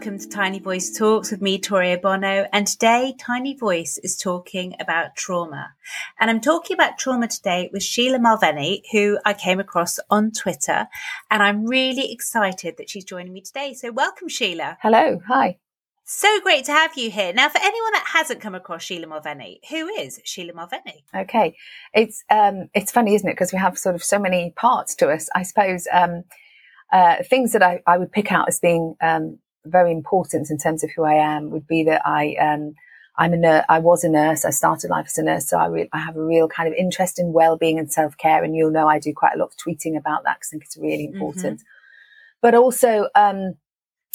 welcome to Tiny Voice Talks with me, Toria Bono. And today, Tiny Voice is talking about trauma. And I'm talking about trauma today with Sheila Mulvenney, who I came across on Twitter. And I'm really excited that she's joining me today. So, welcome, Sheila. Hello. Hi. So great to have you here. Now, for anyone that hasn't come across Sheila Mulvenney, who is Sheila Mulvenney? Okay, it's um, it's funny, isn't it? Because we have sort of so many parts to us. I suppose um, uh, things that I, I would pick out as being um, very important in terms of who I am would be that I um, I'm a nurse. I was a nurse. I started life as a nurse, so I, re- I have a real kind of interest in well-being and self-care. And you'll know I do quite a lot of tweeting about that because I think it's really mm-hmm. important. Mm-hmm. But also, um,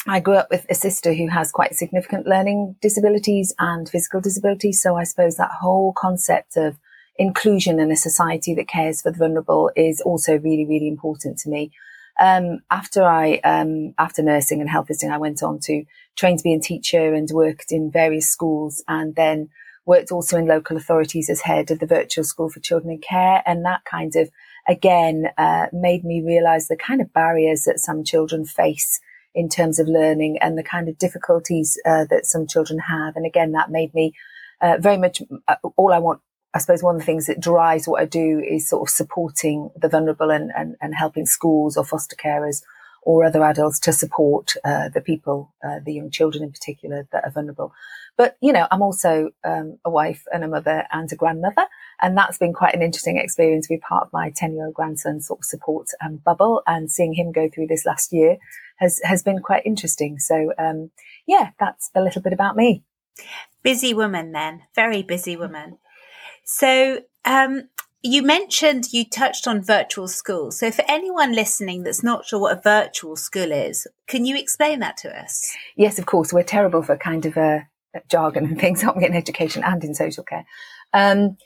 I grew up with a sister who has quite significant learning disabilities and physical disabilities. So I suppose that whole concept of inclusion in a society that cares for the vulnerable is also really, really important to me. Um, after I, um, after nursing and health visiting, I went on to train to be a teacher and worked in various schools and then worked also in local authorities as head of the virtual school for children in care. And that kind of, again, uh, made me realize the kind of barriers that some children face in terms of learning and the kind of difficulties uh, that some children have. And again, that made me uh, very much uh, all I want I suppose one of the things that drives what I do is sort of supporting the vulnerable and, and, and helping schools or foster carers or other adults to support uh, the people, uh, the young children in particular that are vulnerable. But, you know, I'm also um, a wife and a mother and a grandmother. And that's been quite an interesting experience. to Be part of my 10 year old grandson's sort of support um, bubble and seeing him go through this last year has, has been quite interesting. So, um, yeah, that's a little bit about me. Busy woman then, very busy woman. So, um, you mentioned you touched on virtual schools. So, for anyone listening that's not sure what a virtual school is, can you explain that to us? Yes, of course. We're terrible for kind of a, a jargon and things, aren't we, in education and in social care? Um,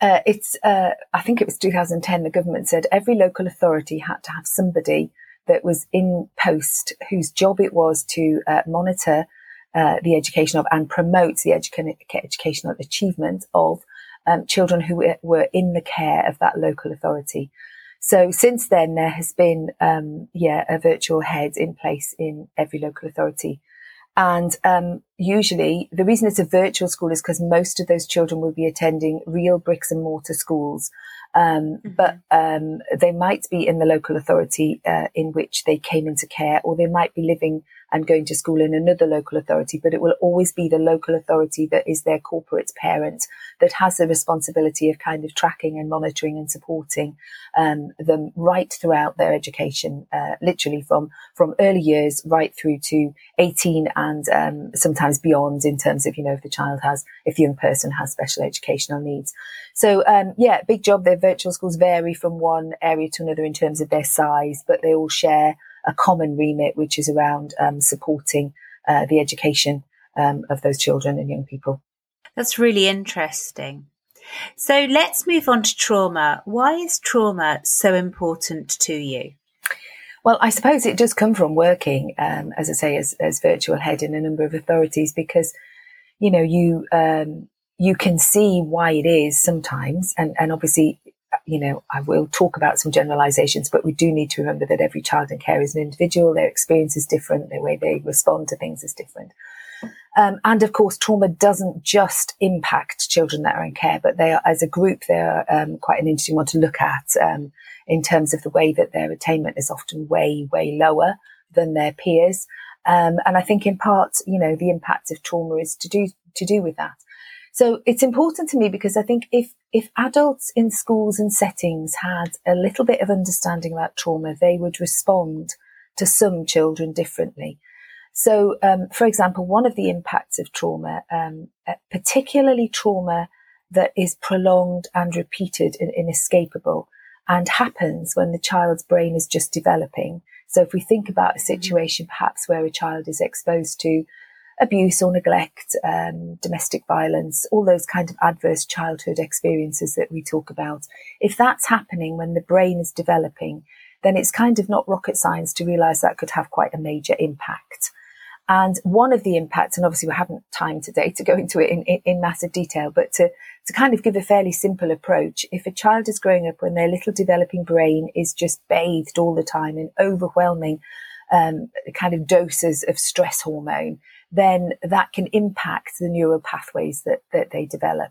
uh, it's, uh, I think it was 2010, the government said every local authority had to have somebody that was in post whose job it was to uh, monitor uh, the education of and promote the educa- educational achievement of um, children who were in the care of that local authority. So since then, there has been, um, yeah, a virtual head in place in every local authority. And um, usually, the reason it's a virtual school is because most of those children will be attending real bricks and mortar schools. Um, mm-hmm. But um, they might be in the local authority uh, in which they came into care, or they might be living and going to school in another local authority, but it will always be the local authority that is their corporate parent that has the responsibility of kind of tracking and monitoring and supporting um, them right throughout their education, uh, literally from from early years right through to 18 and um, sometimes beyond in terms of you know if the child has if the young person has special educational needs. So um, yeah, big job. Their virtual schools vary from one area to another in terms of their size, but they all share a common remit, which is around um, supporting uh, the education um, of those children and young people. That's really interesting. So let's move on to trauma. Why is trauma so important to you? Well, I suppose it does come from working, um, as I say, as, as virtual head in a number of authorities, because you know you um, you can see why it is sometimes, and and obviously you know, I will talk about some generalizations, but we do need to remember that every child in care is an individual. Their experience is different. The way they respond to things is different. Um, and of course, trauma doesn't just impact children that are in care, but they are, as a group, they are um, quite an interesting one to look at um, in terms of the way that their attainment is often way, way lower than their peers. Um, and I think in part, you know, the impact of trauma is to do to do with that. So it's important to me because I think if, if adults in schools and settings had a little bit of understanding about trauma, they would respond to some children differently. So, um, for example, one of the impacts of trauma, um, uh, particularly trauma that is prolonged and repeated and inescapable and happens when the child's brain is just developing. So if we think about a mm-hmm. situation perhaps where a child is exposed to abuse or neglect, um, domestic violence, all those kind of adverse childhood experiences that we talk about. If that's happening when the brain is developing, then it's kind of not rocket science to realize that could have quite a major impact. And one of the impacts, and obviously we haven't time today to go into it in, in, in, massive detail, but to, to kind of give a fairly simple approach, if a child is growing up when their little developing brain is just bathed all the time in overwhelming um, kind of doses of stress hormone, then that can impact the neural pathways that, that they develop.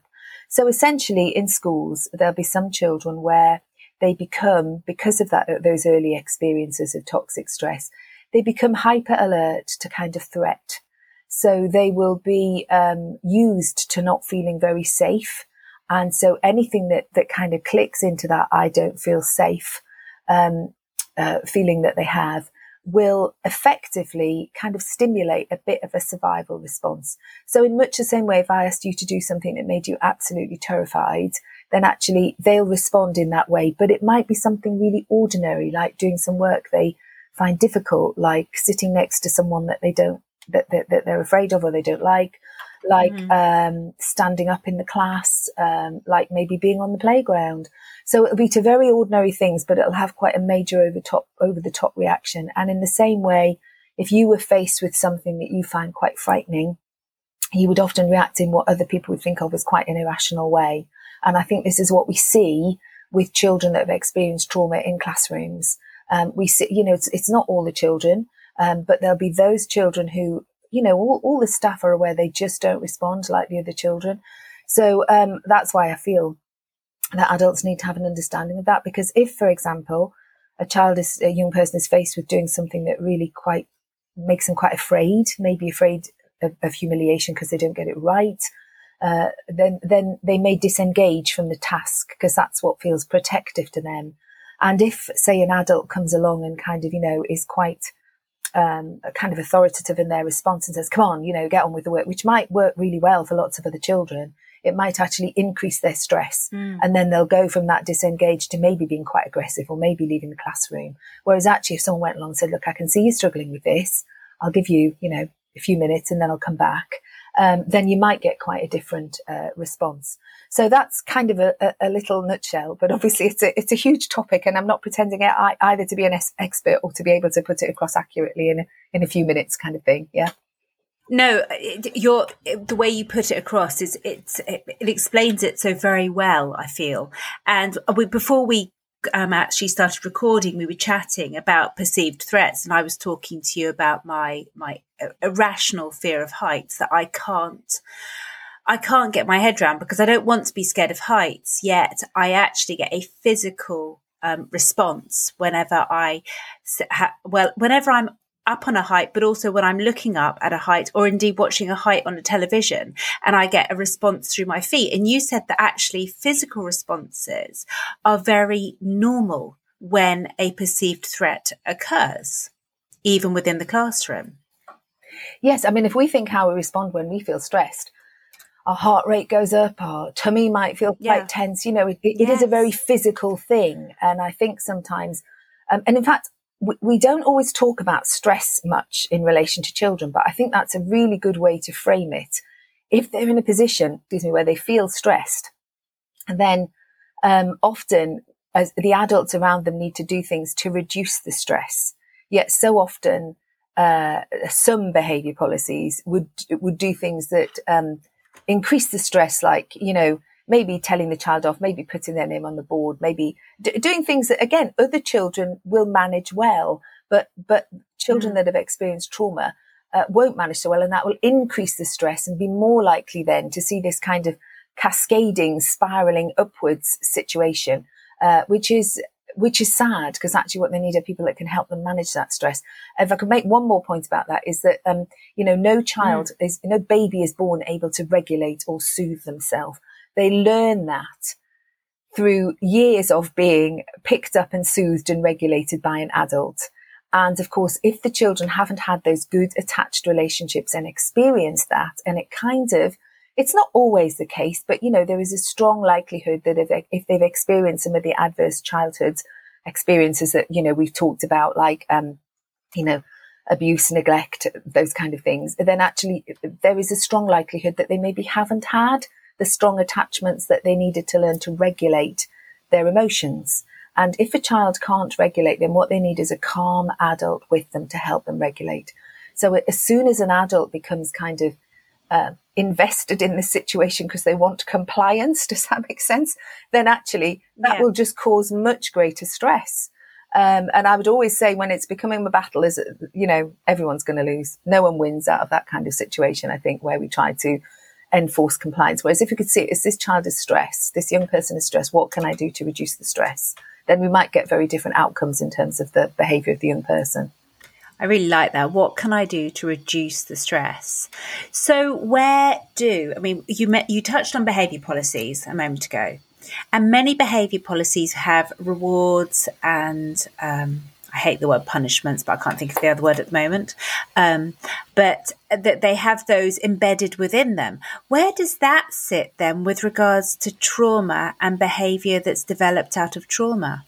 So essentially in schools, there'll be some children where they become, because of that, those early experiences of toxic stress, they become hyper alert to kind of threat. So they will be um, used to not feeling very safe. And so anything that, that kind of clicks into that, I don't feel safe, um, uh, feeling that they have will effectively kind of stimulate a bit of a survival response. So in much the same way, if I asked you to do something that made you absolutely terrified, then actually they'll respond in that way. But it might be something really ordinary, like doing some work they find difficult, like sitting next to someone that they don't, that, that, that they're afraid of or they don't like, like mm-hmm. um, standing up in the class, um, like maybe being on the playground. So it'll be to very ordinary things, but it'll have quite a major over top, over the top reaction. And in the same way, if you were faced with something that you find quite frightening, you would often react in what other people would think of as quite an irrational way. And I think this is what we see with children that have experienced trauma in classrooms. Um, we see, you know, it's, it's not all the children, um, but there'll be those children who, you know, all, all the staff are aware they just don't respond like the other children. So um, that's why I feel that adults need to have an understanding of that. Because if, for example, a child is, a young person is faced with doing something that really quite makes them quite afraid, maybe afraid of, of humiliation because they don't get it right, uh, then, then they may disengage from the task because that's what feels protective to them. And if, say, an adult comes along and kind of, you know, is quite, um, kind of authoritative in their response and says, come on, you know, get on with the work, which might work really well for lots of other children it might actually increase their stress. Mm. And then they'll go from that disengaged to maybe being quite aggressive or maybe leaving the classroom. Whereas actually, if someone went along and said, look, I can see you're struggling with this. I'll give you, you know, a few minutes and then I'll come back. Um, then you might get quite a different uh, response. So that's kind of a, a, a, little nutshell, but obviously it's a, it's a huge topic and I'm not pretending either to be an expert or to be able to put it across accurately in a, in a few minutes kind of thing. Yeah. No, your the way you put it across is it's it, it explains it so very well. I feel, and we, before we um, actually started recording, we were chatting about perceived threats, and I was talking to you about my my irrational fear of heights that I can't. I can't get my head around because I don't want to be scared of heights. Yet I actually get a physical um, response whenever I, well, whenever I'm up on a height, but also when I'm looking up at a height or indeed watching a height on a television and I get a response through my feet. And you said that actually physical responses are very normal when a perceived threat occurs, even within the classroom. Yes. I mean, if we think how we respond when we feel stressed, our heart rate goes up, our tummy might feel quite yeah. tense. You know, it, it yes. is a very physical thing. And I think sometimes, um, and in fact, we don't always talk about stress much in relation to children, but I think that's a really good way to frame it. If they're in a position, excuse me, where they feel stressed, then um, often as the adults around them need to do things to reduce the stress. Yet so often, uh, some behaviour policies would would do things that um, increase the stress, like you know maybe telling the child off, maybe putting their name on the board, maybe d- doing things that again other children will manage well, but but children mm. that have experienced trauma uh, won't manage so well, and that will increase the stress and be more likely then to see this kind of cascading, spiraling upwards situation, uh, which is which is sad because actually what they need are people that can help them manage that stress. If I could make one more point about that is that, um, you know, no child mm. is, no baby is born able to regulate or soothe themselves. They learn that through years of being picked up and soothed and regulated by an adult. And of course, if the children haven't had those good attached relationships and experienced that, and it kind of, it's not always the case, but you know, there is a strong likelihood that if, if they've experienced some of the adverse childhood experiences that, you know, we've talked about, like, um, you know, abuse, neglect, those kind of things, then actually there is a strong likelihood that they maybe haven't had the strong attachments that they needed to learn to regulate their emotions. And if a child can't regulate them, what they need is a calm adult with them to help them regulate. So as soon as an adult becomes kind of uh, invested in the situation because they want compliance, does that make sense? Then actually that yeah. will just cause much greater stress. Um, and I would always say when it's becoming a battle is, you know, everyone's going to lose. No one wins out of that kind of situation. I think where we try to enforce compliance. Whereas if you could see it as this child is stressed, this young person is stressed, what can I do to reduce the stress? Then we might get very different outcomes in terms of the behavior of the young person. I really like that. What can I do to reduce the stress? So, where do I mean you met, you touched on behaviour policies a moment ago, and many behaviour policies have rewards and um, I hate the word punishments, but I can't think of the other word at the moment. Um, but that they have those embedded within them. Where does that sit then with regards to trauma and behaviour that's developed out of trauma?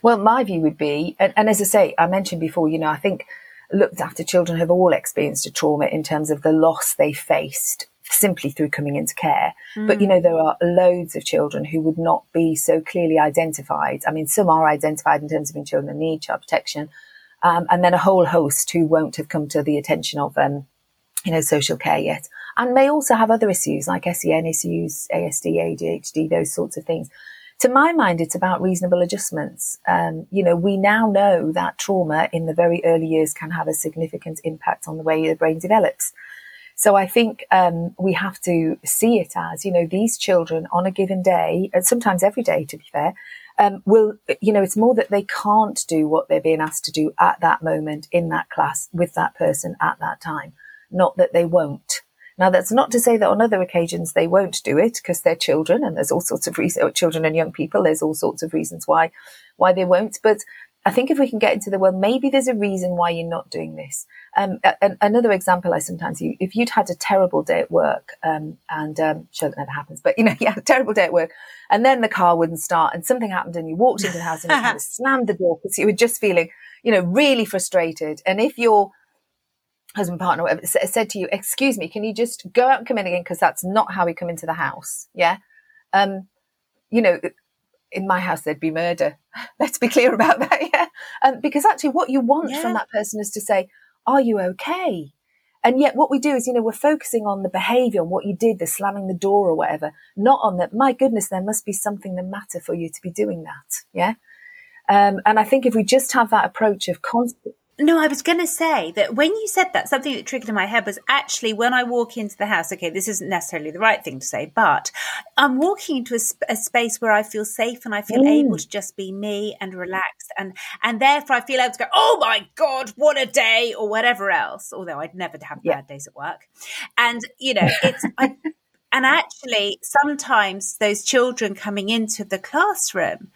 Well, my view would be, and, and, as I say, I mentioned before, you know, I think looked after children have all experienced a trauma in terms of the loss they faced simply through coming into care. Mm. But, you know, there are loads of children who would not be so clearly identified. I mean, some are identified in terms of being children in need, child protection, um, and then a whole host who won't have come to the attention of, um, you know, social care yet, and may also have other issues like SEN issues, ASD, ADHD, those sorts of things to my mind, it's about reasonable adjustments. Um, you know, we now know that trauma in the very early years can have a significant impact on the way the brain develops. So I think um, we have to see it as, you know, these children on a given day, and sometimes every day, to be fair, um, will, you know, it's more that they can't do what they're being asked to do at that moment in that class with that person at that time, not that they won't. Now, that's not to say that on other occasions they won't do it because they're children and there's all sorts of reasons, children and young people, there's all sorts of reasons why, why they won't. But I think if we can get into the, well, maybe there's a reason why you're not doing this. Um, a- another example I sometimes use, if you'd had a terrible day at work, um, and, um, sure that never happens, but you know, you had a terrible day at work and then the car wouldn't start and something happened and you walked into the house and you kind of slammed the door because you were just feeling, you know, really frustrated. And if you're, husband, partner, whatever, said to you, excuse me, can you just go out and come in again? Because that's not how we come into the house. Yeah. Um, you know, in my house, there'd be murder. Let's be clear about that. Um, because actually what you want yeah. from that person is to say, are you okay? And yet what we do is, you know, we're focusing on the behavior and what you did, the slamming the door or whatever, not on that. My goodness, there must be something the matter for you to be doing that. Yeah. Um, and I think if we just have that approach of constant, no, I was going to say that when you said that, something that triggered in my head was actually when I walk into the house. Okay, this isn't necessarily the right thing to say, but I'm walking into a, a space where I feel safe and I feel mm. able to just be me and relax, and and therefore I feel able to go, oh my god, what a day, or whatever else. Although I'd never have yeah. bad days at work, and you know, it's I. And actually, sometimes those children coming into the classroom,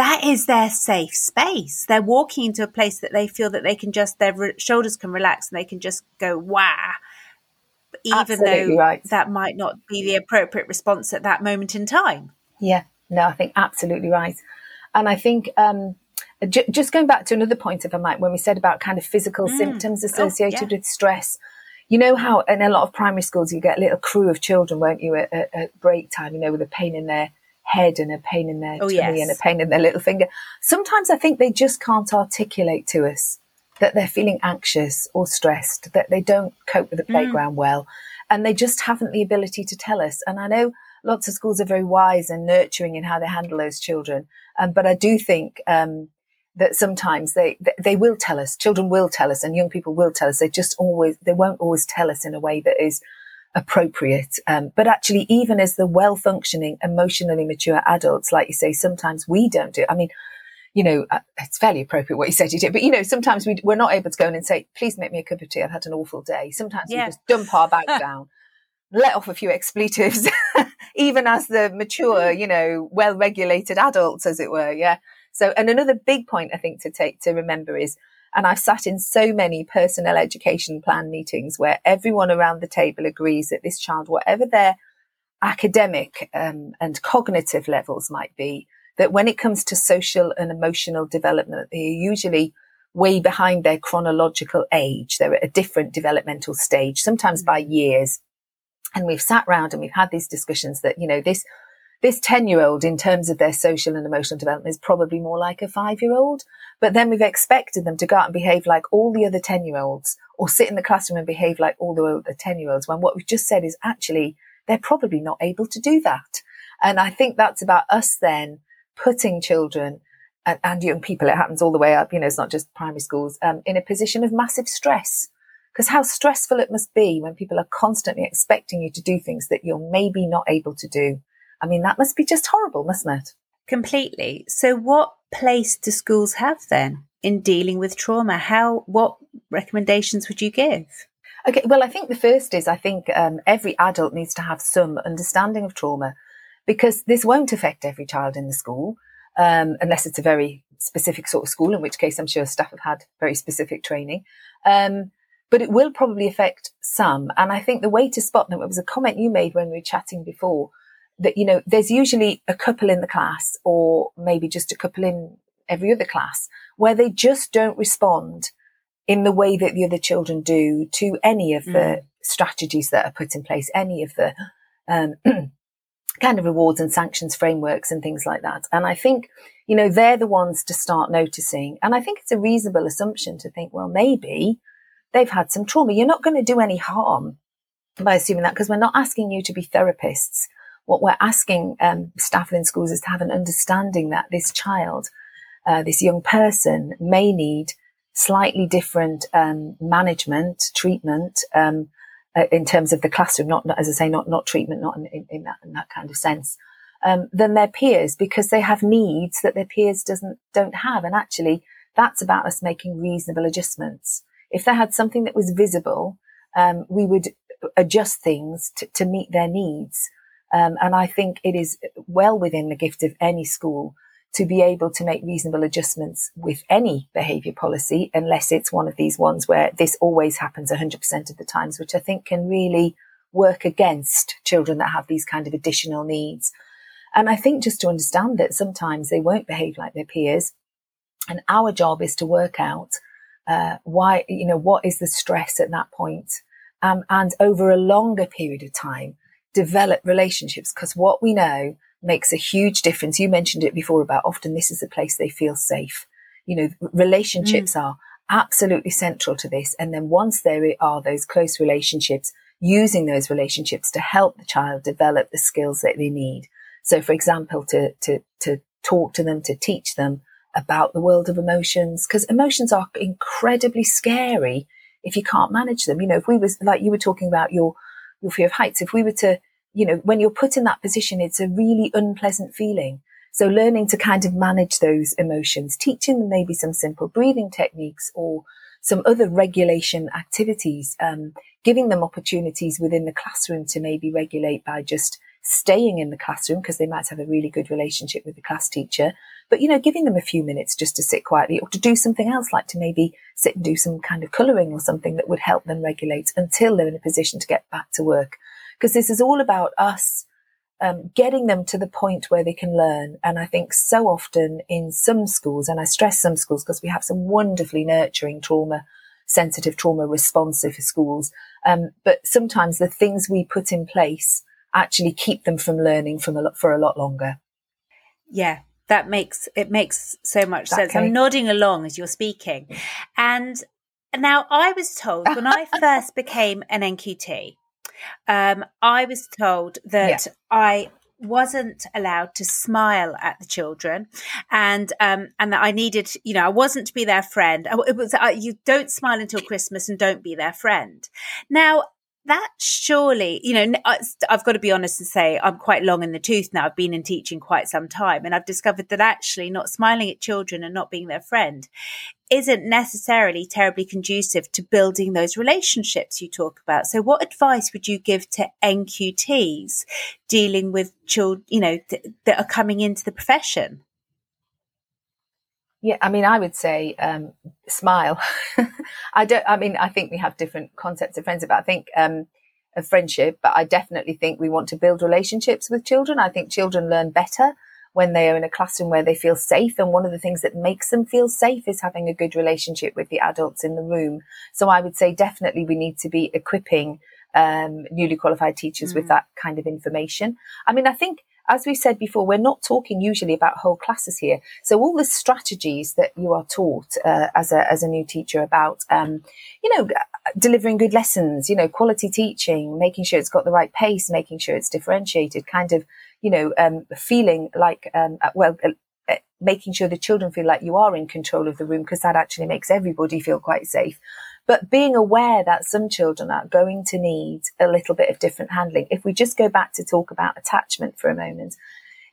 that is their safe space. They're walking into a place that they feel that they can just, their re- shoulders can relax and they can just go, wow. Even Absolutely though right. that might not be the appropriate response at that moment in time. Yeah, no, I think absolutely right. And I think, um, j- just going back to another point, if I might, when we said about kind of physical mm. symptoms associated oh, yeah. with stress, you know how in a lot of primary schools you get a little crew of children, won't you, at, at, at break time, you know, with a pain in their head and a pain in their oh, tummy yes. and a pain in their little finger. Sometimes I think they just can't articulate to us that they're feeling anxious or stressed, that they don't cope with the mm. playground mm. well, and they just haven't the ability to tell us. And I know lots of schools are very wise and nurturing in how they handle those children, um, but I do think um, that sometimes they they will tell us, children will tell us, and young people will tell us. They just always they won't always tell us in a way that is appropriate. Um, but actually, even as the well functioning, emotionally mature adults, like you say, sometimes we don't do. I mean, you know, uh, it's fairly appropriate what you said you did, but you know, sometimes we, we're not able to go in and say, please make me a cup of tea. I've had an awful day. Sometimes yeah. we just dump our bag down, let off a few expletives, even as the mature, you know, well regulated adults, as it were. Yeah. So, and another big point I think to take to remember is and I've sat in so many personal education plan meetings where everyone around the table agrees that this child, whatever their academic um, and cognitive levels might be, that when it comes to social and emotional development, they're usually way behind their chronological age. They're at a different developmental stage, sometimes by mm. years. And we've sat around and we've had these discussions that, you know, this this 10 year old in terms of their social and emotional development is probably more like a five year old. But then we've expected them to go out and behave like all the other 10 year olds or sit in the classroom and behave like all the other 10 year olds when what we've just said is actually they're probably not able to do that. And I think that's about us then putting children and, and, young people, it happens all the way up, you know, it's not just primary schools, um, in a position of massive stress. Because how stressful it must be when people are constantly expecting you to do things that you're maybe not able to do. I mean, that must be just horrible, mustn't it? Completely. So, what place do schools have then in dealing with trauma? How, what recommendations would you give? Okay, well, I think the first is I think um, every adult needs to have some understanding of trauma because this won't affect every child in the school um, unless it's a very specific sort of school, in which case I'm sure staff have had very specific training. Um, but it will probably affect some. And I think the way to spot them, it was a comment you made when we were chatting before that, you know, there's usually a couple in the class or maybe just a couple in every other class where they just don't respond in the way that the other children do to any of the mm. strategies that are put in place, any of the um, kind of rewards and sanctions frameworks and things like that. And I think, you know, they're the ones to start noticing. And I think it's a reasonable assumption to think, well, maybe they've had some trauma. You're not going to do any harm by assuming that because we're not asking you to be therapists. What we're asking um, staff in schools is to have an understanding that this child, uh, this young person may need slightly different um, management, treatment, um, uh, in terms of the classroom, not, not, as I say, not not treatment, not in, in, that in that kind of sense, um, than their peers because they have needs that their peers doesn't don't have, and actually that's about us making reasonable adjustments. If they had something that was visible, um, we would adjust things to, to meet their needs. Um, and I think it is well within the gift of any school to be able to make reasonable adjustments with any behavior policy, unless it's one of these ones where this always happens 100% of the times, which I think can really work against children that have these kind of additional needs. And I think just to understand that sometimes they won't behave like their peers. And our job is to work out uh, why, you know, what is the stress at that point? Um, and over a longer period of time, develop relationships. Because what we know makes a huge difference. You mentioned it before about often this is a place they feel safe. You know, relationships mm. are absolutely central to this. And then once there are those close relationships, using those relationships to help the child develop the skills that they need. So, for example, to, to, to talk to them, to teach them about the world of emotions, because emotions are incredibly scary if you can't manage them. You know, if we was like you were talking about your, your fear of heights, if we were to you know, when you're put in that position, it's a really unpleasant feeling. So learning to kind of manage those emotions, teaching them maybe some simple breathing techniques or some other regulation activities, um, giving them opportunities within the classroom to maybe regulate by just staying in the classroom because they might have a really good relationship with the class teacher. But, you know, giving them a few minutes just to sit quietly or to do something else, like to maybe sit and do some kind of colouring or something that would help them regulate until they're in a position to get back to work because this is all about us um, getting them to the point where they can learn. And I think so often in some schools, and I stress some schools because we have some wonderfully nurturing trauma, sensitive trauma responsive schools. Um, but sometimes the things we put in place actually keep them from learning from a lot, for a lot longer. Yeah, that makes it makes so much sense. I'm nodding along as you're speaking. And now I was told when I first became an NQT, um, I was told that yeah. I wasn't allowed to smile at the children and um and that I needed you know I wasn't to be their friend it was uh, you don't smile until Christmas and don't be their friend now that surely, you know, I've got to be honest and say I'm quite long in the tooth now. I've been in teaching quite some time and I've discovered that actually not smiling at children and not being their friend isn't necessarily terribly conducive to building those relationships you talk about. So what advice would you give to NQTs dealing with children, you know, th- that are coming into the profession? Yeah, I mean, I would say um, smile. I don't. I mean, I think we have different concepts of friendship. I think um, of friendship, but I definitely think we want to build relationships with children. I think children learn better when they are in a classroom where they feel safe. And one of the things that makes them feel safe is having a good relationship with the adults in the room. So I would say definitely we need to be equipping um, newly qualified teachers mm. with that kind of information. I mean, I think as we said before, we're not talking usually about whole classes here. So all the strategies that you are taught uh, as a as a new teacher about, um, you know, delivering good lessons, you know, quality teaching, making sure it's got the right pace, making sure it's differentiated, kind of, you know, um, feeling like um, well uh, making sure the children feel like you are in control of the room because that actually makes everybody feel quite safe. But being aware that some children are going to need a little bit of different handling. If we just go back to talk about attachment for a moment,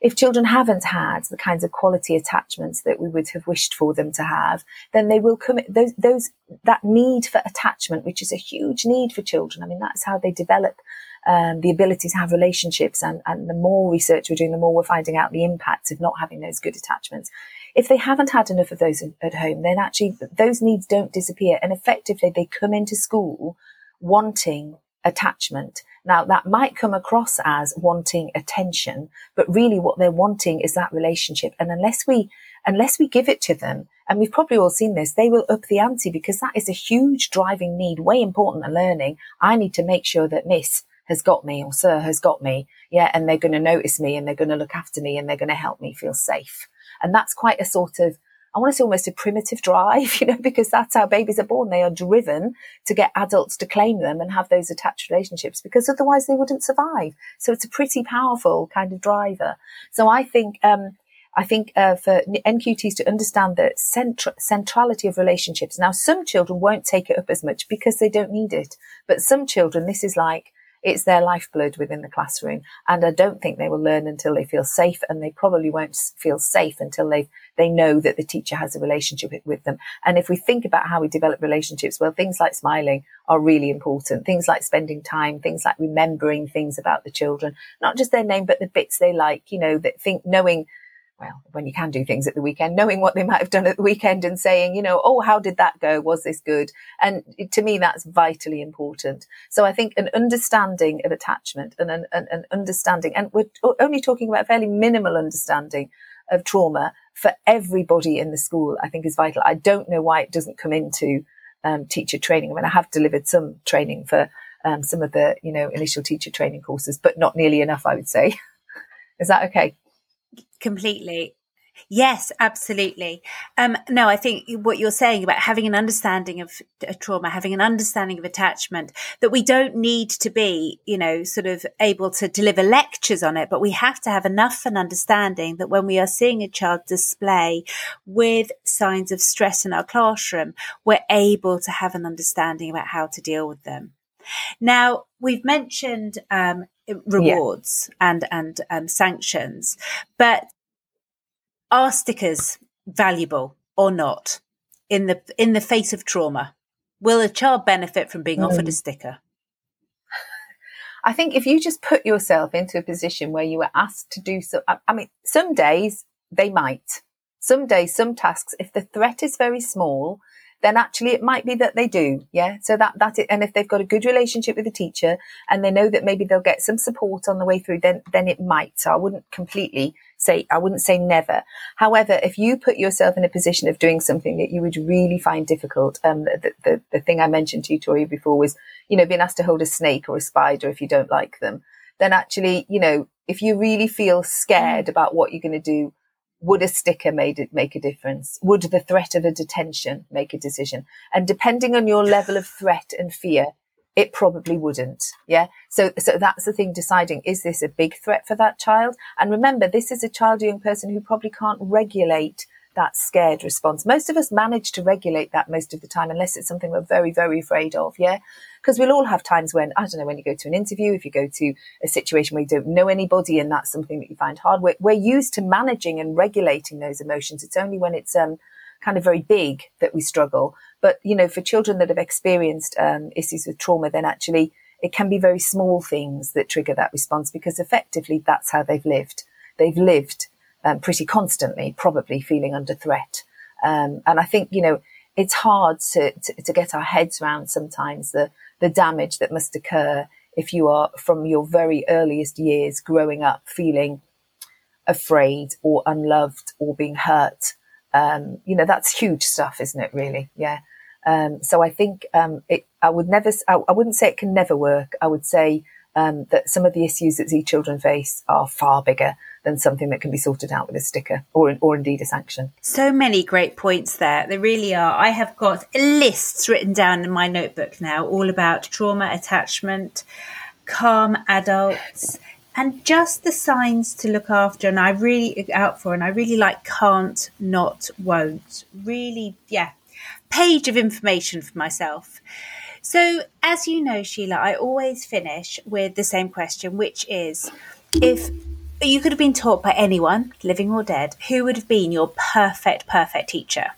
if children haven't had the kinds of quality attachments that we would have wished for them to have, then they will commit those, those, that need for attachment, which is a huge need for children. I mean, that's how they develop um, the ability to have relationships. And, and the more research we're doing, the more we're finding out the impacts of not having those good attachments. If they haven't had enough of those at home, then actually those needs don't disappear. And effectively, they come into school wanting attachment. Now that might come across as wanting attention, but really what they're wanting is that relationship. And unless we, unless we give it to them, and we've probably all seen this, they will up the ante because that is a huge driving need, way important than learning. I need to make sure that miss has got me or sir has got me. Yeah. And they're going to notice me and they're going to look after me and they're going to help me feel safe. And that's quite a sort of I want to say almost a primitive drive, you know, because that's how babies are born. They are driven to get adults to claim them and have those attached relationships because otherwise they wouldn't survive. So it's a pretty powerful kind of driver. So I think, um, I think uh, for NQTs to understand the centra- centrality of relationships. Now, some children won't take it up as much because they don't need it, but some children, this is like it's their lifeblood within the classroom. And I don't think they will learn until they feel safe and they probably won't feel safe until they they know that the teacher has a relationship with them. And if we think about how we develop relationships, well, things like smiling are really important. Things like spending time, things like remembering things about the children, not just their name, but the bits they like, you know, that think knowing well, when you can do things at the weekend, knowing what they might have done at the weekend and saying, you know, oh, how did that go? Was this good? And to me, that's vitally important. So I think an understanding of attachment and an, an, an understanding, and we're only talking about fairly minimal understanding of trauma for everybody in the school, I think is vital. I don't know why it doesn't come into um, teacher training. I mean, I have delivered some training for um, some of the, you know, initial teacher training courses, but not nearly enough, I would say. is that okay? Completely. Yes, absolutely. Um, no, I think what you're saying about having an understanding of a trauma, having an understanding of attachment, that we don't need to be, you know, sort of able to deliver lectures on it, but we have to have enough an understanding that when we are seeing a child display with signs of stress in our classroom, we're able to have an understanding about how to deal with them. Now, we've mentioned um, rewards yeah. and and um, sanctions, but are stickers valuable or not in the in the face of trauma? Will a child benefit from being mm. offered a mm. sticker? I think if you just put yourself into a position where you were asked to do so, I, I mean, some days they might. Some days, some tasks, if the threat is very small, then actually it might be that they do. Yeah. So that, that, it, and if they've got a good relationship with the teacher and they know that maybe they'll get some support on the way through, then, then it might. So I wouldn't completely say, I wouldn't say never. However, if you put yourself in a position of doing something that you would really find difficult, um, the, the, the thing I mentioned to you, Tori, before was, you know, being asked to hold a snake or a spider if you don't like them, then actually, you know, if you really feel scared mm. about what you're going to do, would a sticker made it make a difference? Would the threat of a detention make a decision? And depending on your level of threat and fear, it probably wouldn't. Yeah. So, so that's the thing deciding, is this a big threat for that child? And remember, this is a child or young person who probably can't regulate that scared response. Most of us manage to regulate that most of the time, unless it's something we're very, very afraid of. Yeah. Because we'll all have times when, I don't know, when you go to an interview, if you go to a situation where you don't know anybody and that's something that you find hard, we're, we're used to managing and regulating those emotions. It's only when it's, um, kind of very big that we struggle. But, you know, for children that have experienced, um, issues with trauma, then actually it can be very small things that trigger that response because effectively that's how they've lived. They've lived um, pretty constantly, probably feeling under threat. Um, and I think, you know, it's hard to, to, to, get our heads around sometimes the, the damage that must occur if you are from your very earliest years growing up feeling afraid or unloved or being hurt. Um, you know, that's huge stuff, isn't it? Really? Yeah. Um, so I think, um, it, I would never, I, I, wouldn't say it can never work. I would say, um, that some of the issues that these children face are far bigger than something that can be sorted out with a sticker or, or indeed a sanction. So many great points there. There really are. I have got lists written down in my notebook now all about trauma attachment, calm adults, and just the signs to look after and I really out for and I really like can't not won't really yeah page of information for myself. So as you know Sheila I always finish with the same question which is if you could have been taught by anyone living or dead who would have been your perfect perfect teacher?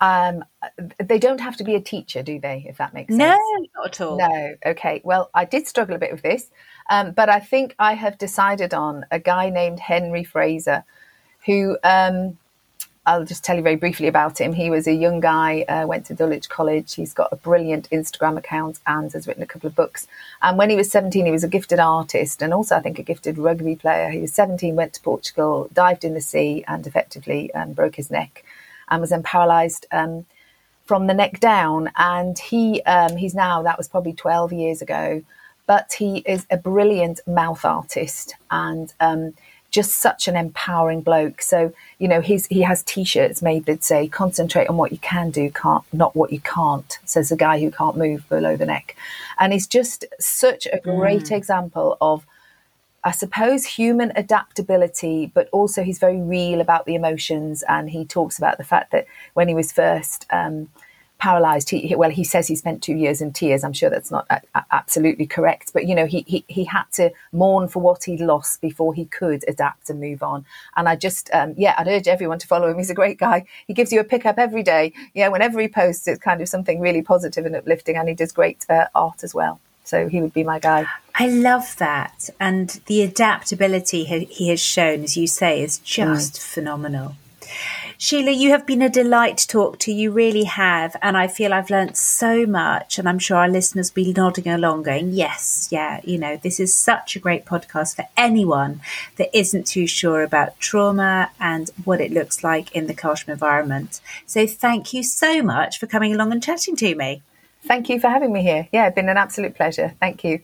Um, they don't have to be a teacher, do they? If that makes sense. No, not at all. No. Okay. Well, I did struggle a bit with this, um, but I think I have decided on a guy named Henry Fraser, who um, I'll just tell you very briefly about him. He was a young guy, uh, went to Dulwich College. He's got a brilliant Instagram account and has written a couple of books. And when he was 17, he was a gifted artist and also, I think, a gifted rugby player. He was 17, went to Portugal, dived in the sea, and effectively um, broke his neck and was then paralysed um, from the neck down. And he um, he's now that was probably twelve years ago, but he is a brilliant mouth artist and um, just such an empowering bloke. So you know he's he has t-shirts made that say "Concentrate on what you can do, can't not what you can't." Says the guy who can't move below the neck, and he's just such a great mm. example of I suppose, human adaptability, but also he's very real about the emotions. And he talks about the fact that when he was first um, paralyzed, he, he, well, he says he spent two years in tears. I'm sure that's not a, a, absolutely correct, but you know, he, he, he had to mourn for what he'd lost before he could adapt and move on. And I just, um, yeah, I'd urge everyone to follow him. He's a great guy. He gives you a pickup every day. Yeah, whenever he posts, it's kind of something really positive and uplifting, and he does great uh, art as well. So he would be my guy. I love that. And the adaptability he has shown, as you say, is just mm. phenomenal. Sheila, you have been a delight to talk to. You really have. And I feel I've learnt so much. And I'm sure our listeners will be nodding along, going, yes, yeah, you know, this is such a great podcast for anyone that isn't too sure about trauma and what it looks like in the classroom environment. So thank you so much for coming along and chatting to me. Thank you for having me here. Yeah, it's been an absolute pleasure. Thank you.